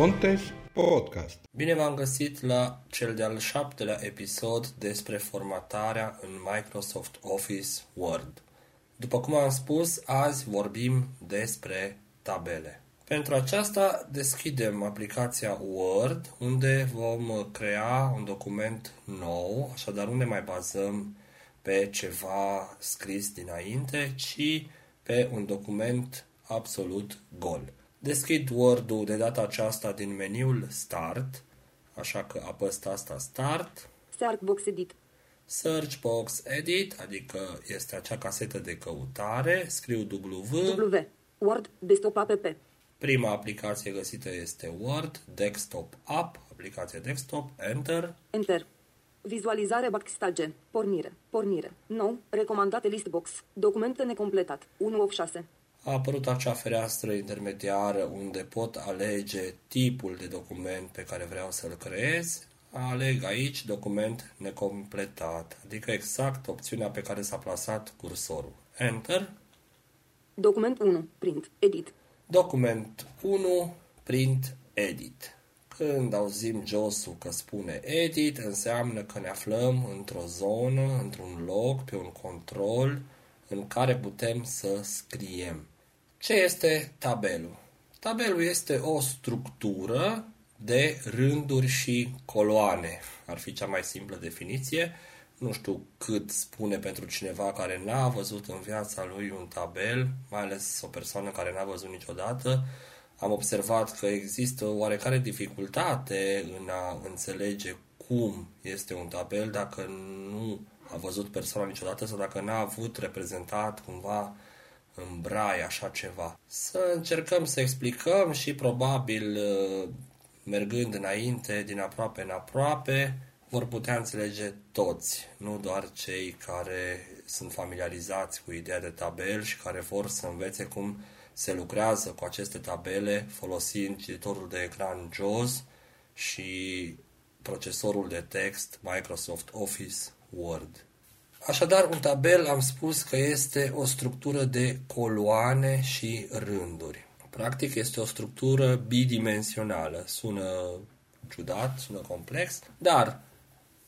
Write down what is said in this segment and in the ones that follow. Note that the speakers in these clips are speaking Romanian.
Contes Podcast. Bine v-am găsit la cel de-al șaptelea episod despre formatarea în Microsoft Office Word. După cum am spus, azi vorbim despre tabele. Pentru aceasta deschidem aplicația Word, unde vom crea un document nou, așadar nu ne mai bazăm pe ceva scris dinainte, ci pe un document absolut gol. Deschid Word-ul de data aceasta din meniul Start, așa că apăs asta Start. Search Box Edit. Search Box Edit, adică este acea casetă de căutare, scriu W. W. Word Desktop app. Prima aplicație găsită este Word, Desktop App, aplicație desktop, Enter. Enter. Vizualizare backstage. Pornire. Pornire. Nou. Recomandate listbox. Documente necompletat. 186. A apărut acea fereastră intermediară unde pot alege tipul de document pe care vreau să-l creez. Aleg aici document necompletat, adică exact opțiunea pe care s-a plasat cursorul. Enter. Document 1. Print. Edit. Document 1, print, edit. Când auzim josul că spune edit, înseamnă că ne aflăm într-o zonă, într-un loc, pe un control în care putem să scriem. Ce este tabelul? Tabelul este o structură de rânduri și coloane. Ar fi cea mai simplă definiție. Nu știu cât spune pentru cineva care n-a văzut în viața lui un tabel, mai ales o persoană care n-a văzut niciodată. Am observat că există oarecare dificultate în a înțelege cum este un tabel dacă nu a văzut persoana niciodată sau dacă n-a avut reprezentat cumva în brai așa ceva. Să încercăm să explicăm și probabil mergând înainte, din aproape în aproape, vor putea înțelege toți, nu doar cei care sunt familiarizați cu ideea de tabel și care vor să învețe cum se lucrează cu aceste tabele folosind cititorul de ecran JAWS și procesorul de text Microsoft Office Word. Așadar, un tabel am spus că este o structură de coloane și rânduri. Practic este o structură bidimensională. Sună ciudat, sună complex, dar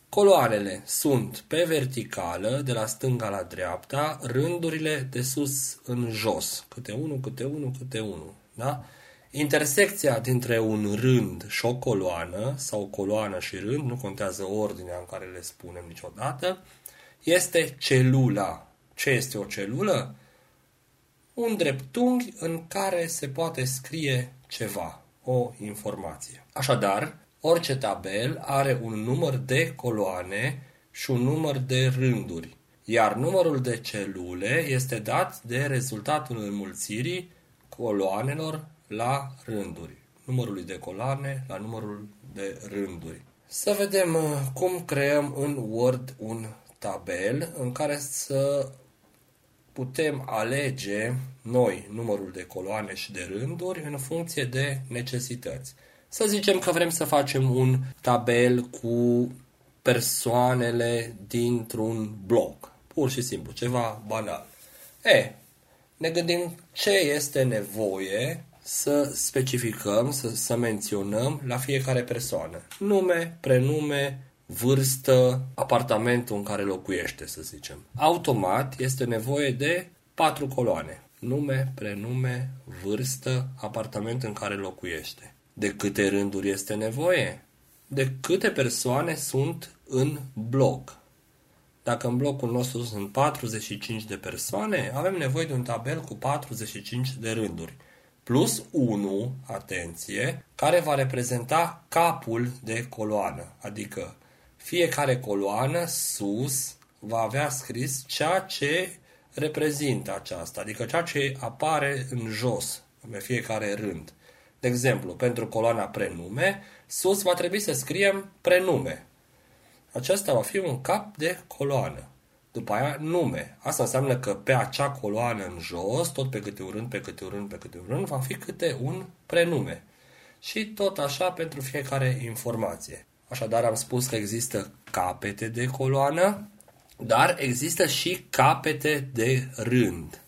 coloanele sunt pe verticală, de la stânga la dreapta, rândurile de sus în jos, câte unul, câte unul, câte unul. Da? Intersecția dintre un rând și o coloană, sau coloană și rând, nu contează ordinea în care le spunem niciodată, este celula. Ce este o celulă? Un dreptunghi în care se poate scrie ceva, o informație. Așadar, orice tabel are un număr de coloane și un număr de rânduri, iar numărul de celule este dat de rezultatul înmulțirii coloanelor la rânduri. Numărului de coloane la numărul de rânduri. Să vedem uh, cum creăm în Word un tabel în care să putem alege noi numărul de coloane și de rânduri în funcție de necesități. Să zicem că vrem să facem un tabel cu persoanele dintr-un blog. Pur și simplu, ceva banal. E, ne gândim ce este nevoie să specificăm, să, să menționăm la fiecare persoană. Nume, prenume, vârstă, apartamentul în care locuiește, să zicem. Automat este nevoie de patru coloane. Nume, prenume, vârstă, apartament în care locuiește. De câte rânduri este nevoie? De câte persoane sunt în bloc? Dacă în blocul nostru sunt 45 de persoane, avem nevoie de un tabel cu 45 de rânduri. Plus 1, atenție, care va reprezenta capul de coloană, adică fiecare coloană sus va avea scris ceea ce reprezintă aceasta, adică ceea ce apare în jos, pe fiecare rând. De exemplu, pentru coloana prenume, sus va trebui să scriem prenume. Acesta va fi un cap de coloană. După aia, nume. Asta înseamnă că pe acea coloană în jos, tot pe câte un rând, pe câte un rând, pe câte un rând, va fi câte un prenume. Și tot așa pentru fiecare informație. Așadar am spus că există capete de coloană, dar există și capete de rând.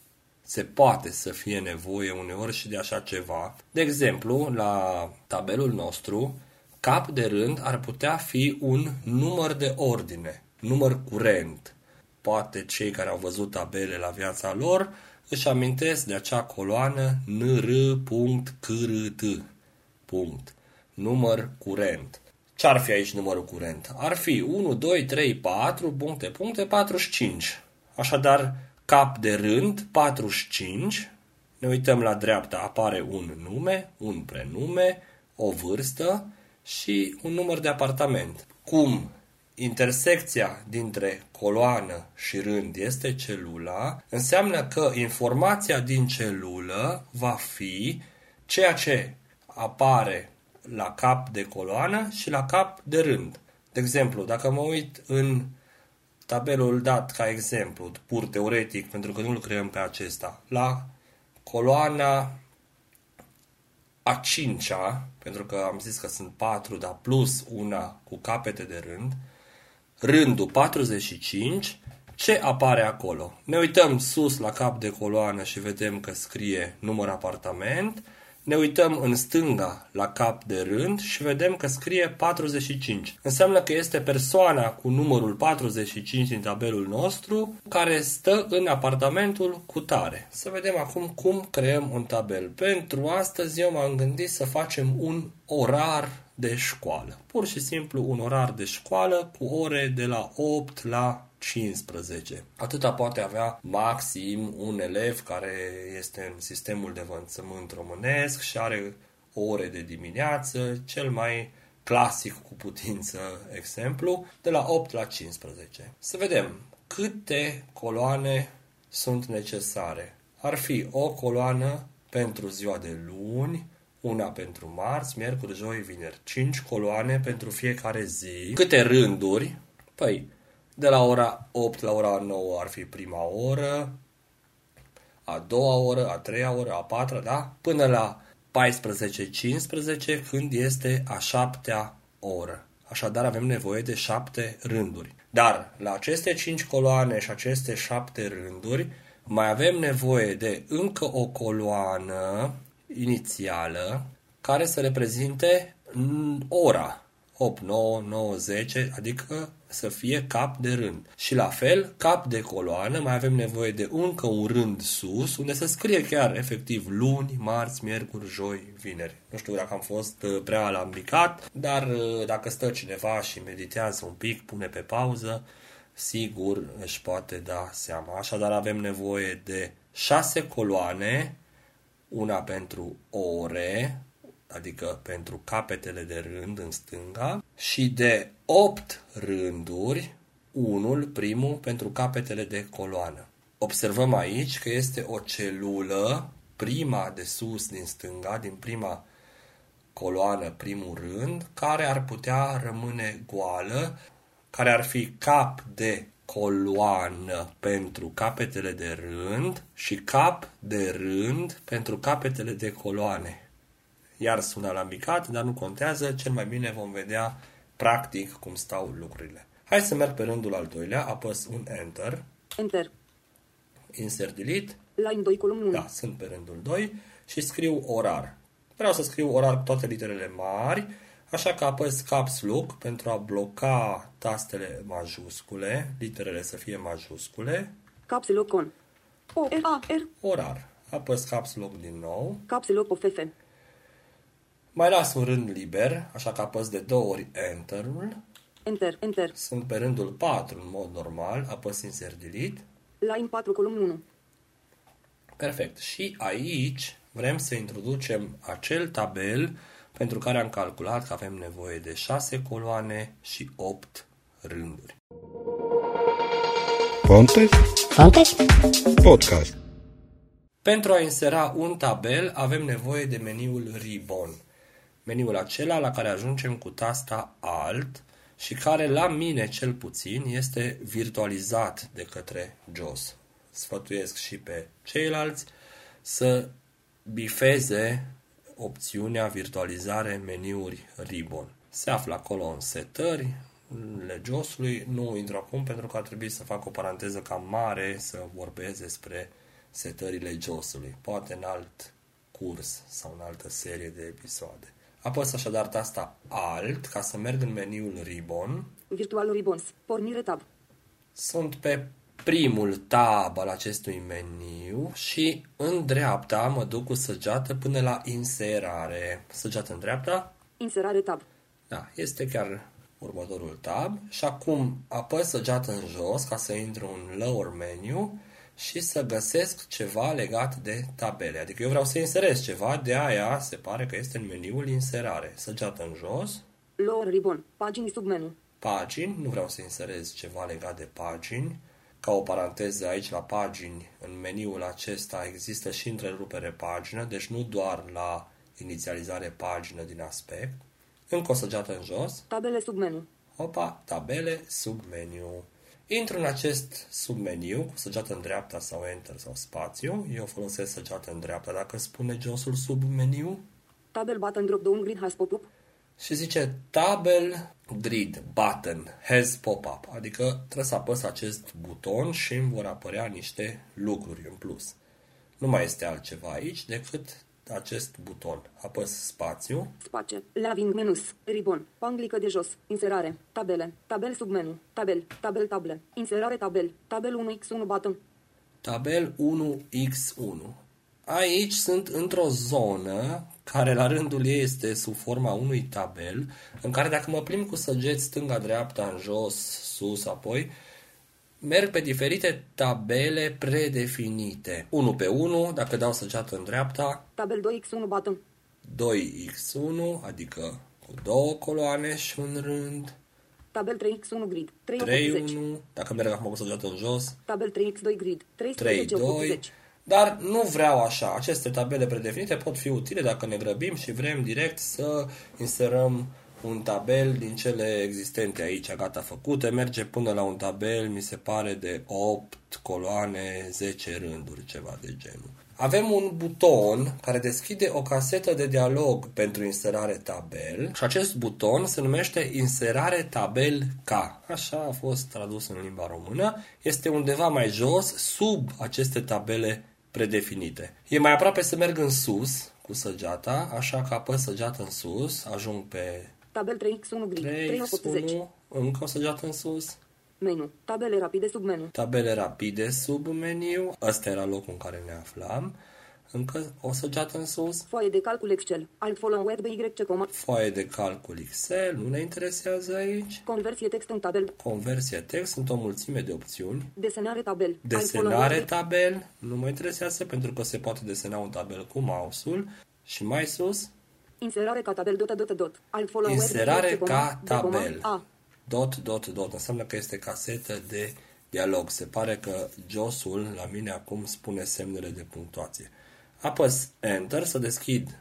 se poate să fie nevoie uneori și de așa ceva. De exemplu, la tabelul nostru, cap de rând ar putea fi un număr de ordine, număr curent. Poate cei care au văzut tabele la viața lor își amintesc de acea coloană nr.cârt. Punct. Număr curent. Ce ar fi aici numărul curent? Ar fi 1, 2, 3, 4, puncte, puncte, 45. Așadar, cap de rând, 45. Ne uităm la dreapta, apare un nume, un prenume, o vârstă și un număr de apartament. Cum intersecția dintre coloană și rând este celula, înseamnă că informația din celulă va fi ceea ce apare la cap de coloană și la cap de rând. De exemplu, dacă mă uit în tabelul dat ca exemplu, pur teoretic, pentru că nu-l creăm pe acesta, la coloana a cincea, pentru că am zis că sunt patru, dar plus una cu capete de rând, rândul 45, ce apare acolo? Ne uităm sus la cap de coloană și vedem că scrie număr apartament, ne uităm în stânga la cap de rând și vedem că scrie 45. Înseamnă că este persoana cu numărul 45 din tabelul nostru care stă în apartamentul cu tare. Să vedem acum cum creăm un tabel. Pentru astăzi eu m-am gândit să facem un orar de școală. Pur și simplu un orar de școală cu ore de la 8 la 15. Atâta poate avea maxim un elev care este în sistemul de învățământ românesc și are ore de dimineață, cel mai clasic cu putință exemplu, de la 8 la 15. Să vedem câte coloane sunt necesare. Ar fi o coloană pentru ziua de luni, una pentru marți, miercuri, joi, vineri. 5 coloane pentru fiecare zi. Câte rânduri? Păi, de la ora 8 la ora 9 ar fi prima oră, a doua oră, a treia oră, a patra, da? Până la 14-15 când este a șaptea oră. Așadar avem nevoie de șapte rânduri. Dar la aceste cinci coloane și aceste șapte rânduri mai avem nevoie de încă o coloană inițială care să reprezinte ora. 8, 9, 9, 10, adică să fie cap de rând. Și la fel, cap de coloană, mai avem nevoie de încă un rând sus, unde să scrie chiar efectiv luni, marți, miercuri, joi, vineri. Nu știu dacă am fost uh, prea alambicat, dar uh, dacă stă cineva și meditează un pic, pune pe pauză, sigur își poate da seama. Așadar avem nevoie de șase coloane, una pentru ore, adică pentru capetele de rând în stânga, și de 8 rânduri, unul, primul, pentru capetele de coloană. Observăm aici că este o celulă, prima de sus din stânga, din prima coloană, primul rând, care ar putea rămâne goală, care ar fi cap de coloană pentru capetele de rând și cap de rând pentru capetele de coloane iar sună alambicat, dar nu contează, cel mai bine vom vedea practic cum stau lucrurile. Hai să merg pe rândul al doilea, apăs un Enter. Enter. Insert Delete. Line 2, column 1. Da, sunt pe rândul 2 și scriu orar. Vreau să scriu orar cu toate literele mari, așa că apăs Caps Lock pentru a bloca tastele majuscule, literele să fie majuscule. Caps Lock on. O, R, A, R. Orar. Apăs Caps Lock din nou. Caps Lock of F. Mai las un rând liber, așa că apăs de două ori Enter-ul. Enter, Enter. Sunt pe rândul 4 în mod normal, apăs Insert Delete. Line 4, column 1. Perfect. Și aici vrem să introducem acel tabel pentru care am calculat că avem nevoie de 6 coloane și 8 rânduri. Ponte? Ponte? Podcast. Pentru a insera un tabel avem nevoie de meniul Ribbon meniul acela la care ajungem cu tasta Alt și care la mine cel puțin este virtualizat de către JOS. Sfătuiesc și pe ceilalți să bifeze opțiunea virtualizare meniuri Ribbon. Se află acolo în setări, JOS-ului, nu intru acum pentru că ar trebui să fac o paranteză cam mare să vorbesc despre setările JOS-ului, poate în alt curs sau în altă serie de episoade. Apăs așadar tasta Alt ca să merg în meniul Ribbon. Virtual Ribbons. Pornire tab. Sunt pe primul tab al acestui meniu și în dreapta mă duc cu săgeată până la inserare. Săgeată în dreapta. Inserare tab. Da, este chiar următorul tab. Și acum apăs săgeată în jos ca să intru în lower menu și să găsesc ceva legat de tabele. Adică eu vreau să inserez ceva, de aia se pare că este în meniul inserare. Săgeată în jos. Lower ribbon. Pagini sub menu. Pagini. Nu vreau să inserez ceva legat de pagini. Ca o paranteză aici la pagini, în meniul acesta există și întrerupere pagină, deci nu doar la inițializare pagină din aspect. Încă o săgeată în jos. Tabele sub menu. Opa, tabele sub meniu. Intru în acest submeniu cu săgeată în dreapta sau Enter sau spațiu. Eu folosesc săgeată în dreapta dacă spune josul sub meniu. Tabel button drop down grid has pop-up. Și zice Tabel Grid Button has pop-up. Adică trebuie să apăs acest buton și îmi vor apărea niște lucruri în plus. Nu mai este altceva aici decât acest buton. Apăs spațiu. Space. Laving menus. Ribbon. Panglică de jos. Inserare. Tabele. Tabel sub menu. Tabel. Tabel table. Inserare tabel. Tabel 1x1 button. Tabel 1x1. Aici sunt într-o zonă care la rândul ei este sub forma unui tabel, în care dacă mă plimb cu săgeți stânga-dreapta, în jos, sus, apoi, merg pe diferite tabele predefinite. 1 pe 1, dacă dau săgeată în dreapta, Tabel 2x1 button. 2x1, adică cu două coloane și un rând, Tabel 3x1 grid. 3 3-1, dacă merg acum cu săgeată în jos, Tabel 3x2 grid. 13 3-2, 80. dar nu vreau așa. Aceste tabele predefinite pot fi utile dacă ne grăbim și vrem direct să inserăm un tabel din cele existente aici, gata făcute, merge până la un tabel, mi se pare, de 8 coloane, 10 rânduri, ceva de genul. Avem un buton care deschide o casetă de dialog pentru inserare tabel și acest buton se numește inserare tabel K. Așa a fost tradus în limba română. Este undeva mai jos, sub aceste tabele predefinite. E mai aproape să merg în sus cu săgeata, așa că apăs săgeată în sus, ajung pe Tabel 3x1 grid. 3, 380. 1, încă o săgeată în sus, Menu. Tabele rapide sub menu. tabele rapide sub meniu, ăsta era locul în care ne aflam, încă o săgeată în sus, Foaie de calcul Excel. Alt follow web YC comă. foaie de calcul Excel, nu ne interesează aici, Conversie text în tabel. conversie text, sunt o mulțime de opțiuni, Desenare tabel. Alt follow desenare web. tabel, nu mă interesează pentru că se poate desena un tabel cu mouse-ul și mai sus, Inserare ca tabel dot dot dot. Alt follow web Inserare YC comă. ca De comă. tabel. A. Dot, dot, dot. Înseamnă că este casetă de dialog. Se pare că josul la mine acum spune semnele de punctuație. Apăs Enter să deschid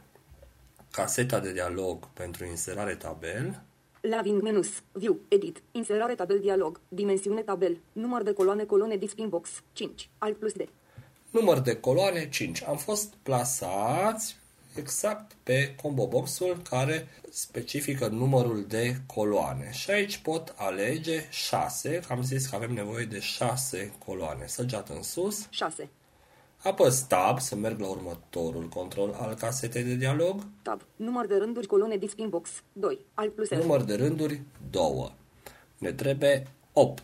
caseta de dialog pentru inserare tabel. Laving menus. View. Edit. Inserare tabel dialog. Dimensiune tabel. Număr de coloane colone display box. 5. Alt plus D. Număr de coloane 5. Am fost plasați exact pe combo boxul care specifică numărul de coloane. Și aici pot alege 6, că am zis că avem nevoie de 6 coloane. Săgeată în sus, 6. apăs Tab să merg la următorul control al casetei de dialog, Tab. Număr de rânduri colone display box. 2. Alt plus L. număr de rânduri 2. Ne trebuie 8.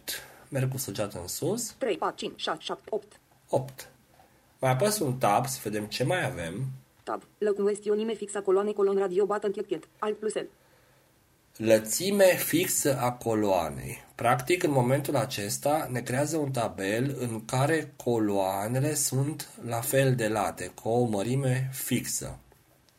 Merg cu săgeată în sus, 3, 4, 5, 6, 7, 8. 8. Mai apăs un Tab să vedem ce mai avem. Tab. Lăcuestiunime fixa coloane colon radio button ticket. Alt plus L. Lățime fixă a coloanei. Practic, în momentul acesta, ne creează un tabel în care coloanele sunt la fel de late, cu o mărime fixă.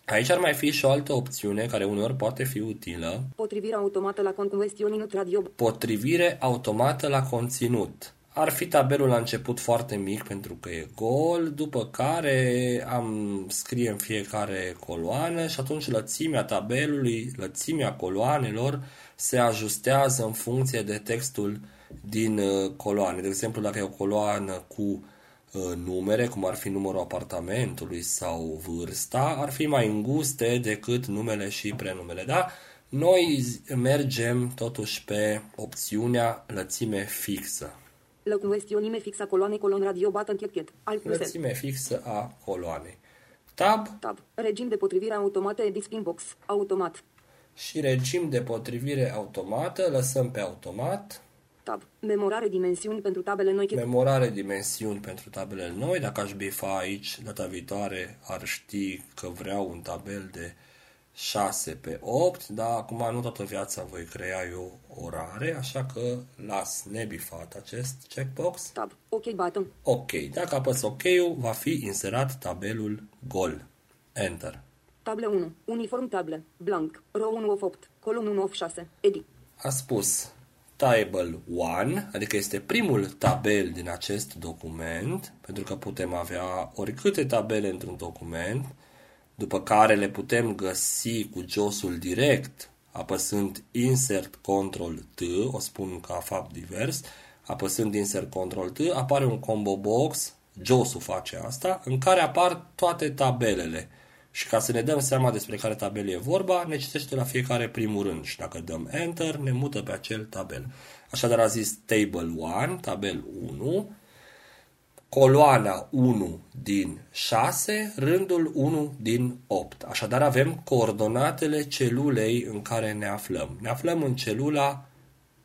Aici ar mai fi și o altă opțiune care uneori poate fi utilă, Potrivire automată la concuestiuni not radio. potrivire automată la conținut. Ar fi tabelul la început foarte mic pentru că e gol, după care am scrie în fiecare coloană și atunci lățimea tabelului, lățimea coloanelor se ajustează în funcție de textul din uh, coloane. De exemplu, dacă e o coloană cu uh, numere, cum ar fi numărul apartamentului sau vârsta, ar fi mai înguste decât numele și prenumele. Da? Noi mergem totuși pe opțiunea lățime fixă. Lăcuestiunime fixa coloane colon radio button chet Alt plus L. Lățime fixă a coloanei. Tab Tab. Regim de potrivire automată edit spin box. Automat. și regim de potrivire automată, lăsăm pe automat. Tab. Memorare dimensiuni pentru tabele noi chet. Memorare dimensiuni pentru tabelele noi. Dacă aș bifa aici, data viitoare ar ști că vreau un tabel de 6 pe 8, dar acum nu toată viața voi crea eu orare, așa că las nebifat acest checkbox. Tab. OK button. OK. Dacă apăs OK-ul, va fi inserat tabelul gol. Enter. Table 1. Uniform table. Blank. Row 1 of 8. Column 1 of 6. Edit. A spus table 1, adică este primul tabel din acest document, pentru că putem avea oricâte tabele într-un document, după care le putem găsi cu josul direct, apăsând Insert Ctrl T, o spun ca fapt divers, apăsând Insert Ctrl T, apare un combo box, josul face asta, în care apar toate tabelele. Și ca să ne dăm seama despre care tabel e vorba, ne citește la fiecare primul rând și dacă dăm Enter, ne mută pe acel tabel. Așadar a zis Table 1, tabel 1, coloana 1 din 6, rândul 1 din 8. Așadar avem coordonatele celulei în care ne aflăm. Ne aflăm în celula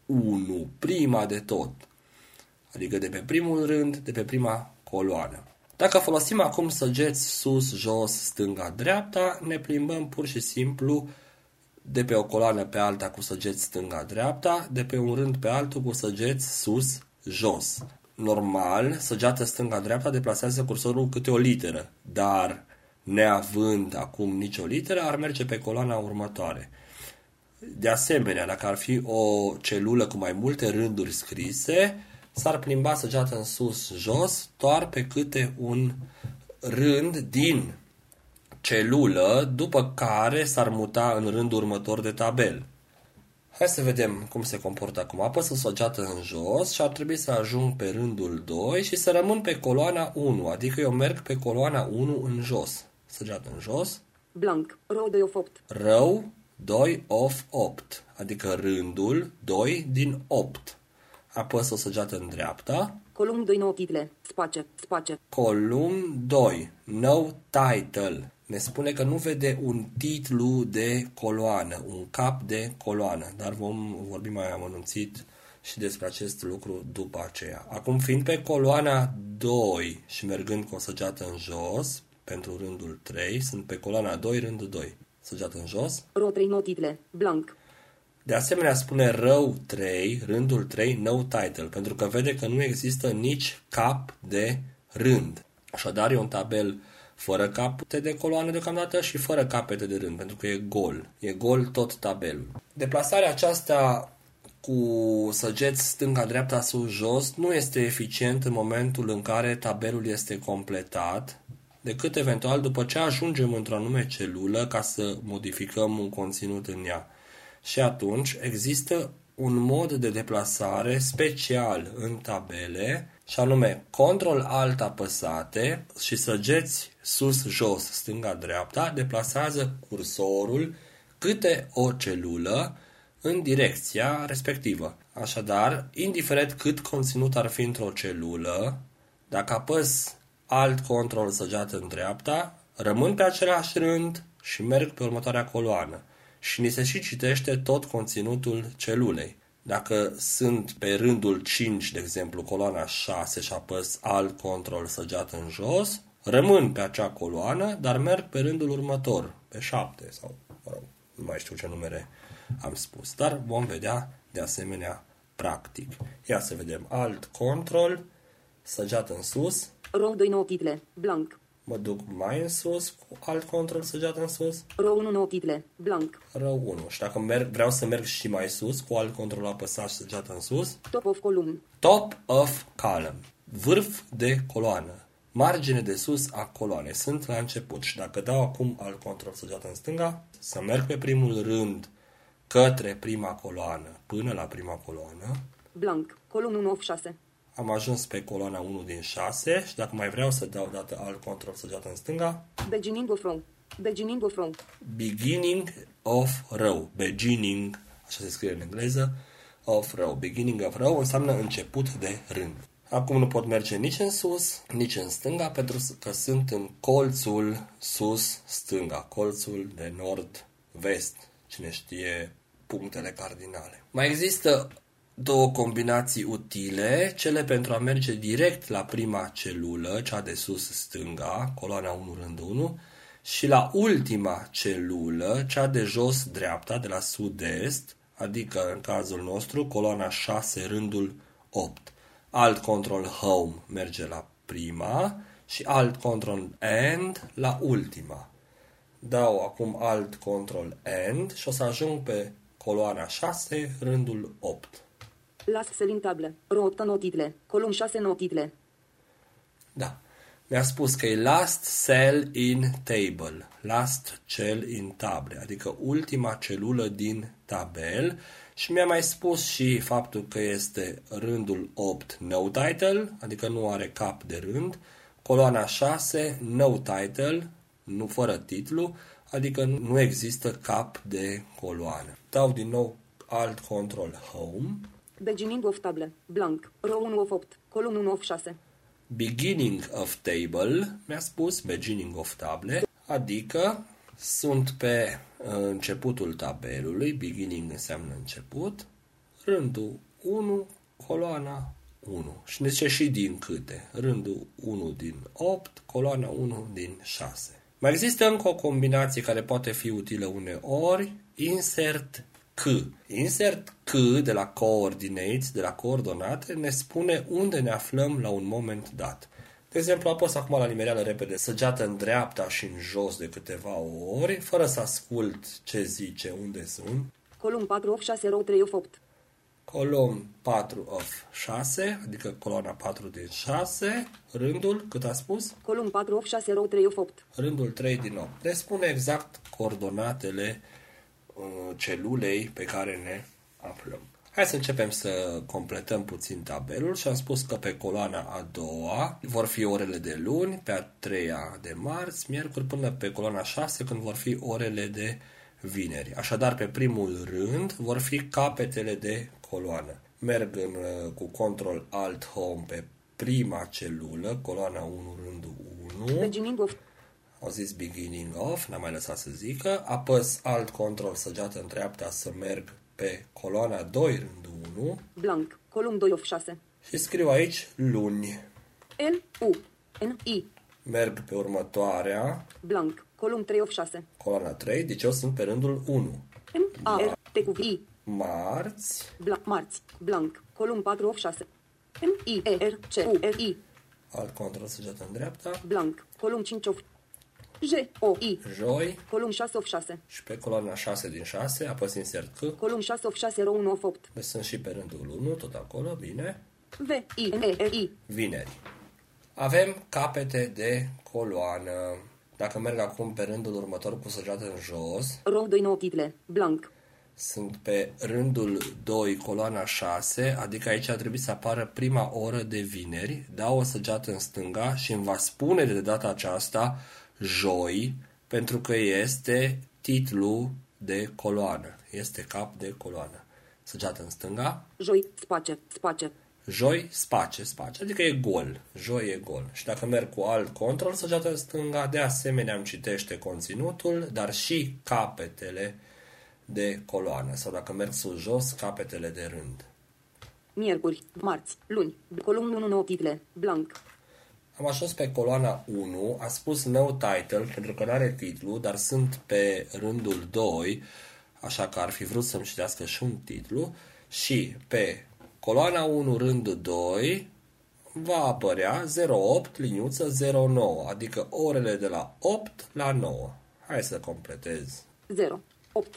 1, prima de tot. Adică de pe primul rând, de pe prima coloană. Dacă folosim acum săgeți sus, jos, stânga, dreapta, ne plimbăm pur și simplu de pe o coloană pe alta cu săgeți stânga-dreapta, de pe un rând pe altul cu săgeți sus, jos. Normal, săgeată stânga-dreapta deplasează cursorul câte o literă, dar neavând acum nicio literă, ar merge pe coloana următoare. De asemenea, dacă ar fi o celulă cu mai multe rânduri scrise, s-ar plimba săgeată în sus-jos doar pe câte un rând din celulă, după care s-ar muta în rândul următor de tabel. Hai să vedem cum se comportă acum. Apăs săgeată în jos și ar trebui să ajung pe rândul 2 și să rămân pe coloana 1, adică eu merg pe coloana 1 în jos. Săgeată în jos. Blank. Row 2 of 8. Rău 2 of 8, adică rândul 2 din 8. Apăs o săgeată în dreapta. Column 2 nou title. Space. Space. Column 2. No title. Ne spune că nu vede un titlu de coloană, un cap de coloană, dar vom vorbi mai amănunțit și despre acest lucru după aceea. Acum, fiind pe coloana 2 și mergând cu o săgeată în jos, pentru rândul 3, sunt pe coloana 2, rândul 2. Săgeată în jos. Row 3 nou title. Blank. De asemenea, spune rău 3, rândul 3, no title, pentru că vede că nu există nici cap de rând. Așadar, e un tabel fără capete de coloană deocamdată și fără capete de rând, pentru că e gol. E gol tot tabelul. Deplasarea aceasta cu săgeți stânga-dreapta sus-jos nu este eficient în momentul în care tabelul este completat, decât eventual după ce ajungem într-o anume celulă ca să modificăm un conținut în ea. Și atunci există un mod de deplasare special în tabele, și anume Control Alt apăsate și săgeți sus-jos, stânga-dreapta, deplasează cursorul câte o celulă în direcția respectivă. Așadar, indiferent cât conținut ar fi într-o celulă, dacă apăs Alt Control săgeată în dreapta, rămân pe același rând și merg pe următoarea coloană și ni se și citește tot conținutul celulei. Dacă sunt pe rândul 5, de exemplu, coloana 6 și apăs alt control săgeat în jos, rămân pe acea coloană, dar merg pe rândul următor, pe 7 sau, mă rog, nu mai știu ce numere am spus, dar vom vedea de asemenea practic. Ia să vedem alt control, săgeat în sus, Row 2 nou title. Blank. mă duc mai în sus cu alt control săgeat în sus, Row 1 nou title. Blank. rău 1. Și dacă merg, vreau să merg și mai sus, cu alt control apăsat și săgeat în sus, Top of column. top of column, vârf de coloană, margine de sus a coloanei. Sunt la început și dacă dau acum alt control săgeat în stânga, să merg pe primul rând către prima coloană, până la prima coloană, Blank. Column 1 of 6. am ajuns pe coloana 1 din 6 și dacă mai vreau să dau dată alt control săgeat în stânga, Beginning of row. Beginning of row. beginning of row, beginning, așa se scrie în engleză, of row. Beginning of row înseamnă început de rând. Acum nu pot merge nici în sus, nici în stânga, pentru că sunt în colțul sus-stânga, colțul de nord-vest, cine știe punctele cardinale. Mai există două combinații utile, cele pentru a merge direct la prima celulă, cea de sus stânga, coloana 1 rând 1, și la ultima celulă, cea de jos dreapta, de la sud-est, adică în cazul nostru coloana 6 rândul 8. Alt control home merge la prima și alt control end la ultima. Dau acum alt control end și o să ajung pe coloana 6, rândul 8. Last cell in table. Row 8 notitle. Column 6 notitle. Da. Mi-a spus că e last cell in table. Last cell in table. Adică ultima celulă din tabel. Și mi-a mai spus și faptul că este rândul 8 no title, adică nu are cap de rând. Coloana 6 no title, nu fără titlu, adică nu există cap de coloană. Dau din nou alt control home. Beginning of table. Blank. Row 1 of 8. Column 1 of 6. Beginning of table, mi-a spus beginning of table, adică sunt pe uh, începutul tabelului, beginning înseamnă început, rândul 1, coloana 1. Și ne zice și din câte. Rândul 1 din 8, coloana 1 din 6. Mai există încă o combinație care poate fi utilă uneori, insert C. Insert C de la coordinates, de la coordonate, ne spune unde ne aflăm la un moment dat. De exemplu, apăs acum la nimereală repede săgeată în dreapta și în jos de câteva ori, fără să ascult ce zice, unde sunt. Column 4 of 6 row 3 of 8. Column 4 of 6, adică coloana 4 din 6, rândul, cât a spus? Column 4 of 6 row 3 of 8. Rândul 3 din 8. Ne spune exact coordonatele uh, celulei pe care ne aflăm. Hai să începem să completăm puțin tabelul și am spus că pe coloana a doua vor fi orele de luni, pe a treia de marți, miercuri, până pe coloana 6 când vor fi orele de vineri. Așadar, pe primul rând vor fi capetele de coloană. Merg în, uh, cu control alt home pe prima celulă, coloana 1, rândul 1. Beginning of Au zis beginning of, n-am mai lăsat să zică. Apăs alt control săgeată în dreapta să merg pe coloana 2, rândul 1. blank. Column 2 of 6. Și scriu aici luni. L U N I Merg pe următoarea, blank. Column 3 of 6. coloana 3, deci eu sunt pe rândul 1. M A R T cu I Marți, blank. Marți. Blank. Column 4 of 6. M I E R C U R I alt control săgeată în dreapta, blank. Column 5 of J O I joi Column 6 of 6. și pe coloana 6 din 6 apăs insert C. Column 6 of 6 row 1 of 8. Deci sunt și pe rândul 1, tot acolo, bine. V I N E R I Vineri. Avem capete de coloană. Dacă merg acum pe rândul următor cu săgeată în jos, row 2 nou title. Blank. sunt pe rândul 2, coloana 6, adică aici ar trebui să apară prima oră de vineri, dau o săgeată în stânga și îmi va spune de data aceasta joi, pentru că este titlu de coloană, este cap de coloană. Săgeată în stânga, Joi space. Space. joi space, space, adică e gol, joi e gol. Și dacă merg cu alt control, săgeată în stânga, de asemenea îmi citește conținutul, dar și capetele de coloană, sau dacă merg sus jos, capetele de rând. Miercuri. Marți. Luni. Column 1 nou title. Blank. Am ajuns pe coloana 1, a spus no title, pentru că nu are titlu, dar sunt pe rândul 2, așa că ar fi vrut să-mi citească și un titlu, și pe coloana 1, rândul 2, va apărea 08, liniuță 09, adică orele de la 8 la 9. Hai să completez. 0. 8.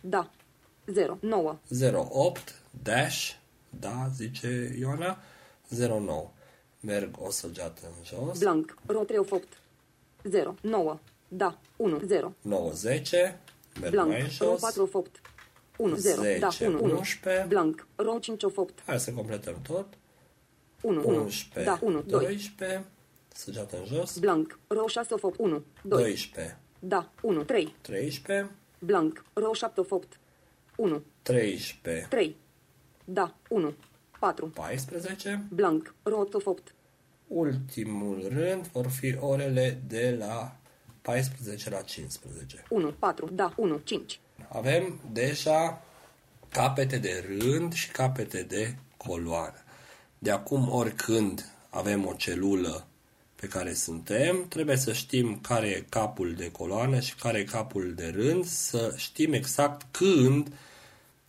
Da. 0. 9. 08, dash, da, zice Ioana, 09. Merg o săgeată în jos. Blank. Row 3 of 8. 0. 9. Da. 1. 0. 9, 10, merg Blank. mai Row jos. 4 of 8. 1. 0. Da. 10, 1. 1. 11. Blank. Row 5 of 8. Hai să completăm tot. 1. 1. 11, Da. 1. 2. 12, săgeată în jos. Blank. Row 6 of 8. 1. 2. 12, Da. 1. 3. 13, Blank. Row 7 of 8. 1. 13, 3. Da. 1. 4. 14. Blank. Rot of 8. Ultimul rând vor fi orele de la 14 la 15. 1. 4. Da. 1. 5. Avem deja capete de rând și capete de coloană. De acum, oricând avem o celulă pe care suntem, trebuie să știm care e capul de coloană și care e capul de rând, să știm exact când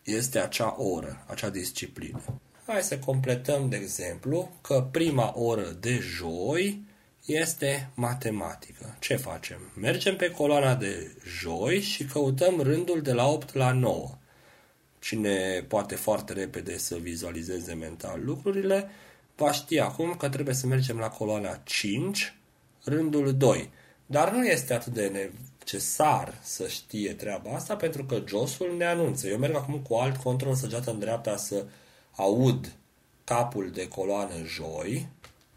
este acea oră, acea disciplină. Hai să completăm, de exemplu, că prima oră de joi este matematică. Ce facem? Mergem pe coloana de joi și căutăm rândul de la 8 la 9. Cine poate foarte repede să vizualizeze mental lucrurile, va ști acum că trebuie să mergem la coloana 5, rândul 2. Dar nu este atât de necesar să știe treaba asta pentru că josul ne anunță. Eu merg acum cu alt control săgeată în dreapta să aud capul de coloană joi,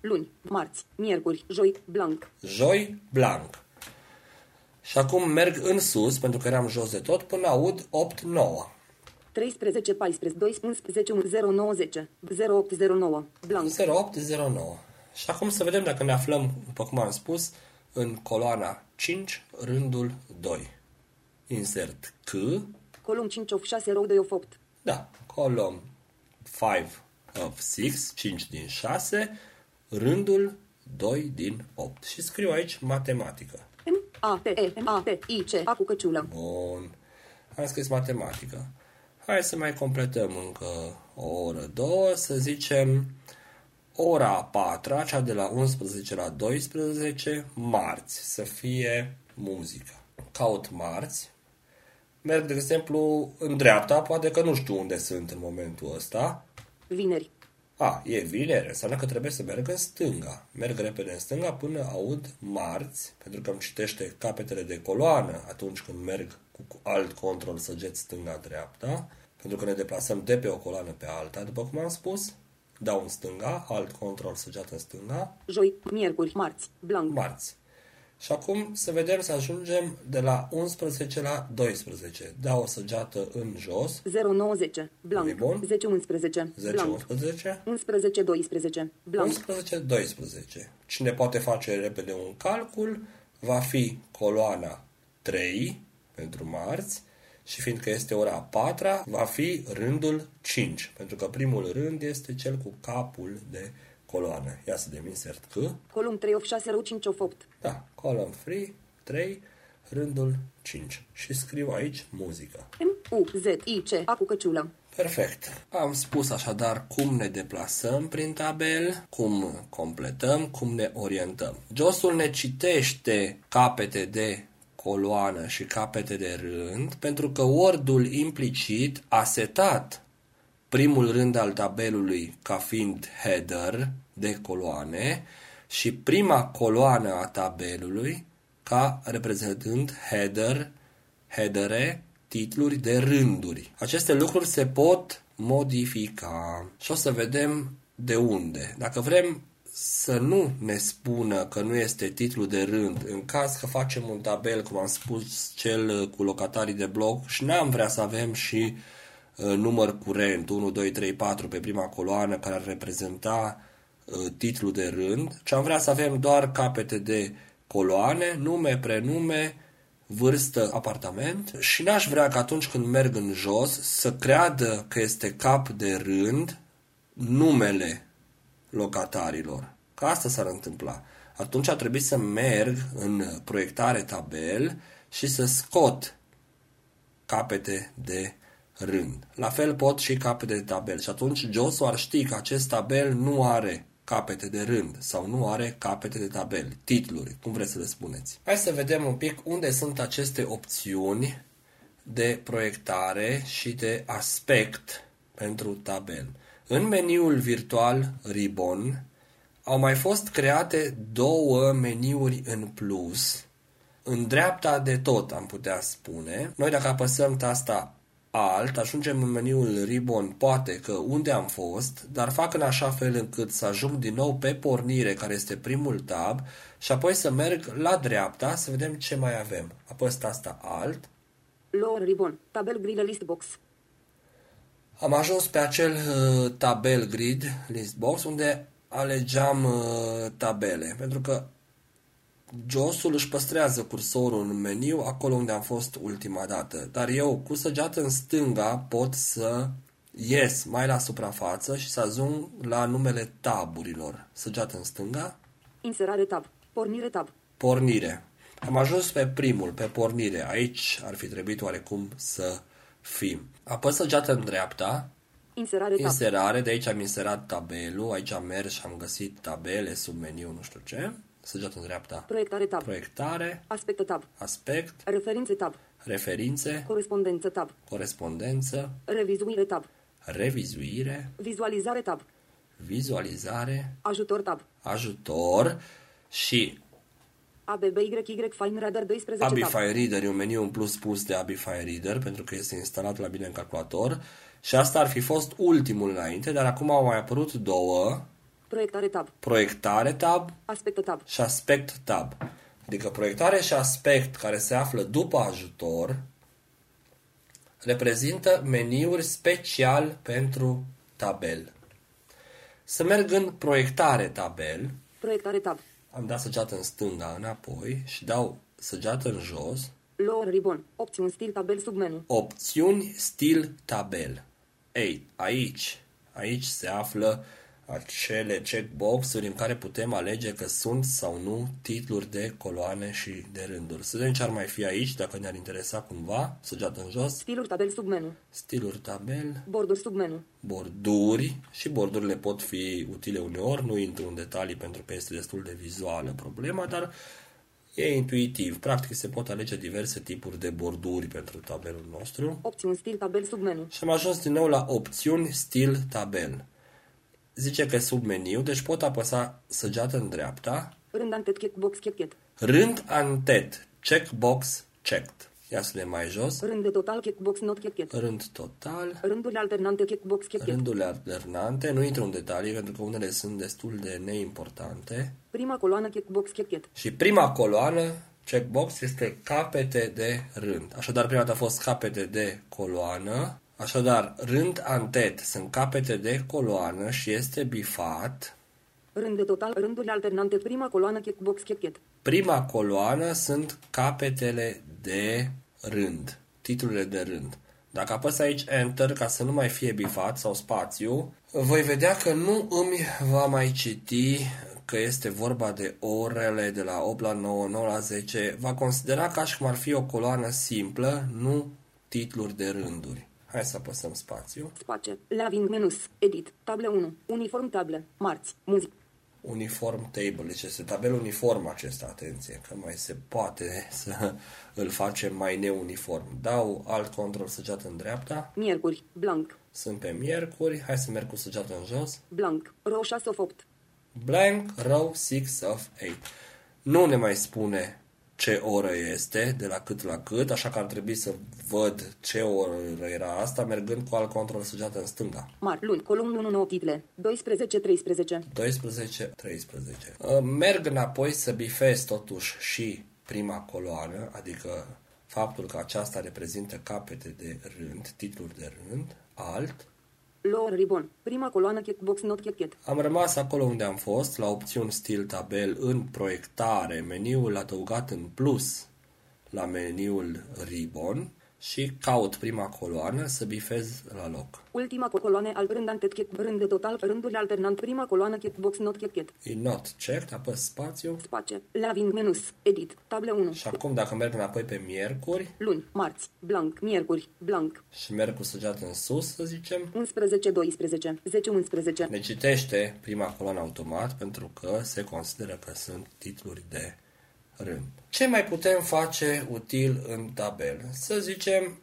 Luni. Marți. Miercuri. Joi. Blank. joi blanc. Și acum merg în sus, pentru că eram jos de tot, până aud 8-9. 13, 14, 12, 11, 1, 0, 9, 10. 0, 8, 0, 9. Blank. 0809. Și acum să vedem dacă ne aflăm, după cum am spus, în coloana 5, rândul 2. Insert C, Column 5 of 6, row 2 of 8. da, column 5 of 6, 5 din 6, rândul 2 din 8. Și scriu aici matematică. M, A, T, E, M, A, T, I, C. A cu căciulă. Bun. Am scris matematică. Hai să mai completăm încă o oră, două, să zicem ora a patra, cea de la 11 la 12, marți, să fie muzică. Caut marți, merg, de exemplu, în dreapta, poate că nu știu unde sunt în momentul ăsta. Vineri. A, e vineri, înseamnă că trebuie să merg în stânga. Merg repede în stânga până aud marți, pentru că îmi citește capetele de coloană atunci când merg cu alt control săget stânga-dreapta, pentru că ne deplasăm de pe o coloană pe alta, după cum am spus. Dau în stânga, alt control săgeat în stânga, Joi. Miercuri. Marți. Blank. marți. Și acum să vedem să ajungem de la 11 la 12. Dau o săgeată în jos, 0, 9, 10. Blank. E bun. 10, 11. 10, Blank. 11, 11, 12. Blank. 11, 12. Cine poate face repede un calcul va fi coloana 3 pentru marți și fiindcă este ora a patra, va fi rândul 5, pentru că primul rând este cel cu capul de coloană. Ia să dăm insert C. Column 3 of 6, row 5 of 8. Da, column free 3, rândul 5. Și scriu aici muzică. M, U, Z, I, C. A cu căciulă. Perfect. Am spus așadar cum ne deplasăm prin tabel, cum completăm, cum ne orientăm. Josul ne citește capete de coloană și capete de rând, pentru că Word-ul implicit a setat primul rând al tabelului ca fiind header de coloane și prima coloană a tabelului ca reprezentând header, headere, titluri de rânduri. Aceste lucruri se pot modifica și o să vedem de unde. Dacă vrem să nu ne spună că nu este titlu de rând, în caz că facem un tabel, cum am spus, cel cu locatarii de blog și n-am vrea să avem și uh, număr curent, 1, 2, 3, 4 pe prima coloană care ar reprezenta uh, titlul de rând, ci am vrea să avem doar capete de coloane, nume, prenume, vârstă, apartament și n-aș vrea că atunci când merg în jos să creadă că este cap de rând numele locatarilor. Că asta s-ar întâmpla. Atunci ar trebui să merg în proiectare tabel și să scot capete de rând. La fel pot și capete de tabel. Și atunci Josu ar ști că acest tabel nu are capete de rând sau nu are capete de tabel, titluri, cum vreți să le spuneți. Hai să vedem un pic unde sunt aceste opțiuni de proiectare și de aspect pentru tabel. În meniul virtual Ribbon au mai fost create două meniuri în plus. În dreapta de tot, am putea spune. Noi dacă apăsăm tasta Alt, ajungem în meniul Ribbon, poate că unde am fost, dar fac în așa fel încât să ajung din nou pe pornire, care este primul tab, și apoi să merg la dreapta să vedem ce mai avem. Apăs tasta Alt, Lower ribbon. Tabel grile list box. Am ajuns pe acel uh, tabel grid, list box, unde alegeam uh, tabele, pentru că josul își păstrează cursorul în meniu acolo unde am fost ultima dată, dar eu cu săgeată în stânga pot să ies mai la suprafață și să ajung la numele taburilor. Săgeată în stânga, Inserare tab. Pornire tab. pornire. Am ajuns pe primul, pe pornire. Aici ar fi trebuit oarecum să fim. Apăs săgeată în dreapta, Inserare tab. inserare, de aici am inserat tabelul, aici am mers și am găsit tabele sub meniu, nu știu ce. Săgeată în dreapta, Proiectare tab. proiectare, Aspecte tab. aspect, Referințe tab. referințe, Corespondență tab. corespondență, Revizuire tab. revizuire, Vizualizare tab. vizualizare, Ajutor tab. ajutor și ABBYY Fine Radar 12 tab. Abify Reader e un meniu în plus pus de Abify Reader pentru că este instalat la bine în calculator și asta ar fi fost ultimul înainte, dar acum au mai apărut două, Proiectare tab. proiectare tab Aspecte tab. și aspect tab. Adică proiectare și aspect care se află după ajutor reprezintă meniuri special pentru tabel. Să merg în proiectare tabel, Proiectare tab. am dat săgeată în stânga înapoi și dau săgeată în jos, Lower ribbon. Opțiuni stil tabel submenu. opțiuni stil tabel. Ei, aici, aici se află acele checkbox-uri în care putem alege că sunt sau nu titluri de coloane și de rânduri. Să vedem ce ar mai fi aici, dacă ne-ar interesa cumva, săgeată în jos, Stiluri tabel submenu. stiluri tabel, Borduri submenu. borduri și bordurile pot fi utile uneori, nu intru în detalii pentru că este destul de vizuală problema, dar e intuitiv. Practic se pot alege diverse tipuri de borduri pentru tabelul nostru. Opțiuni stil tabel submenu. Și am ajuns din nou la opțiuni stil tabel. Zice că e sub meniu, deci pot apăsa săgeată în dreapta, Rând antet checkbox checket. rând antet, checkbox checked. Ia să le mai jos, Rând de total checkbox not checket. rând total, Rândurile alternante checkbox checket. rândurile alternante, nu intru în detalii pentru că unele sunt destul de neimportante. Prima coloană checkbox checket. Și prima coloană, checkbox, este capete de rând. Așadar, prima dată a fost capete de coloană. Așadar, rând antet sunt capete de coloană și este bifat. Rând de total rândurile alternante. Prima coloană checkbox checket. Prima coloană sunt capetele de rând, titlurile de rând. Dacă apăs aici Enter ca să nu mai fie bifat sau spațiu, voi vedea că nu îmi va mai citi că este vorba de orele de la 8 la 9, 9 la 10. Va considera ca și cum ar fi o coloană simplă, nu titluri de rânduri. Hai să apăsăm spațiu. Space. Laving menus. Edit. Table 1. Uniform table. Marți. Muzic. Uniform table, deci este tabel uniform acesta, atenție, că mai se poate să îl facem mai neuniform. Dau alt control săgeată în dreapta, Miercuri. Blank. sunt pe miercuri, hai să merg cu săgeată în jos. Blank. Row 6 of 8. Blank, row 6 of 8. Nu ne mai spune ce oră este, de la cât la cât, așa că ar trebui să văd ce oră era asta, mergând cu alt control săgeată în stânga. Mar. Luni. Column 1 9 title. 12 13. 12, 13. Uh, Merg înapoi să bifez totuși și prima coloană, adică faptul că aceasta reprezintă capete de rând, titluri de rând, alt. Lower ribbon. Prima coloană checkbox not checket. Am rămas acolo unde am fost, la opțiuni stil tabel în proiectare, meniul adăugat în plus la meniul ribbon și caut prima coloană să bifez la loc. Ultima coloană alt rând antet check. Rând de total rândurile alternant. Prima coloană checkbox not checket. E not checked, apăs spațiu Space. Laving menus. Edit. Table 1. și acum dacă merg înapoi pe miercuri Luni. Marți. Blank. Miercuri. Blank. și merg cu săgeată în sus, să zicem, 11 12. 10 11. ne citește prima coloană automat pentru că se consideră că sunt titluri de rând. Ce mai putem face util în tabel? Să zicem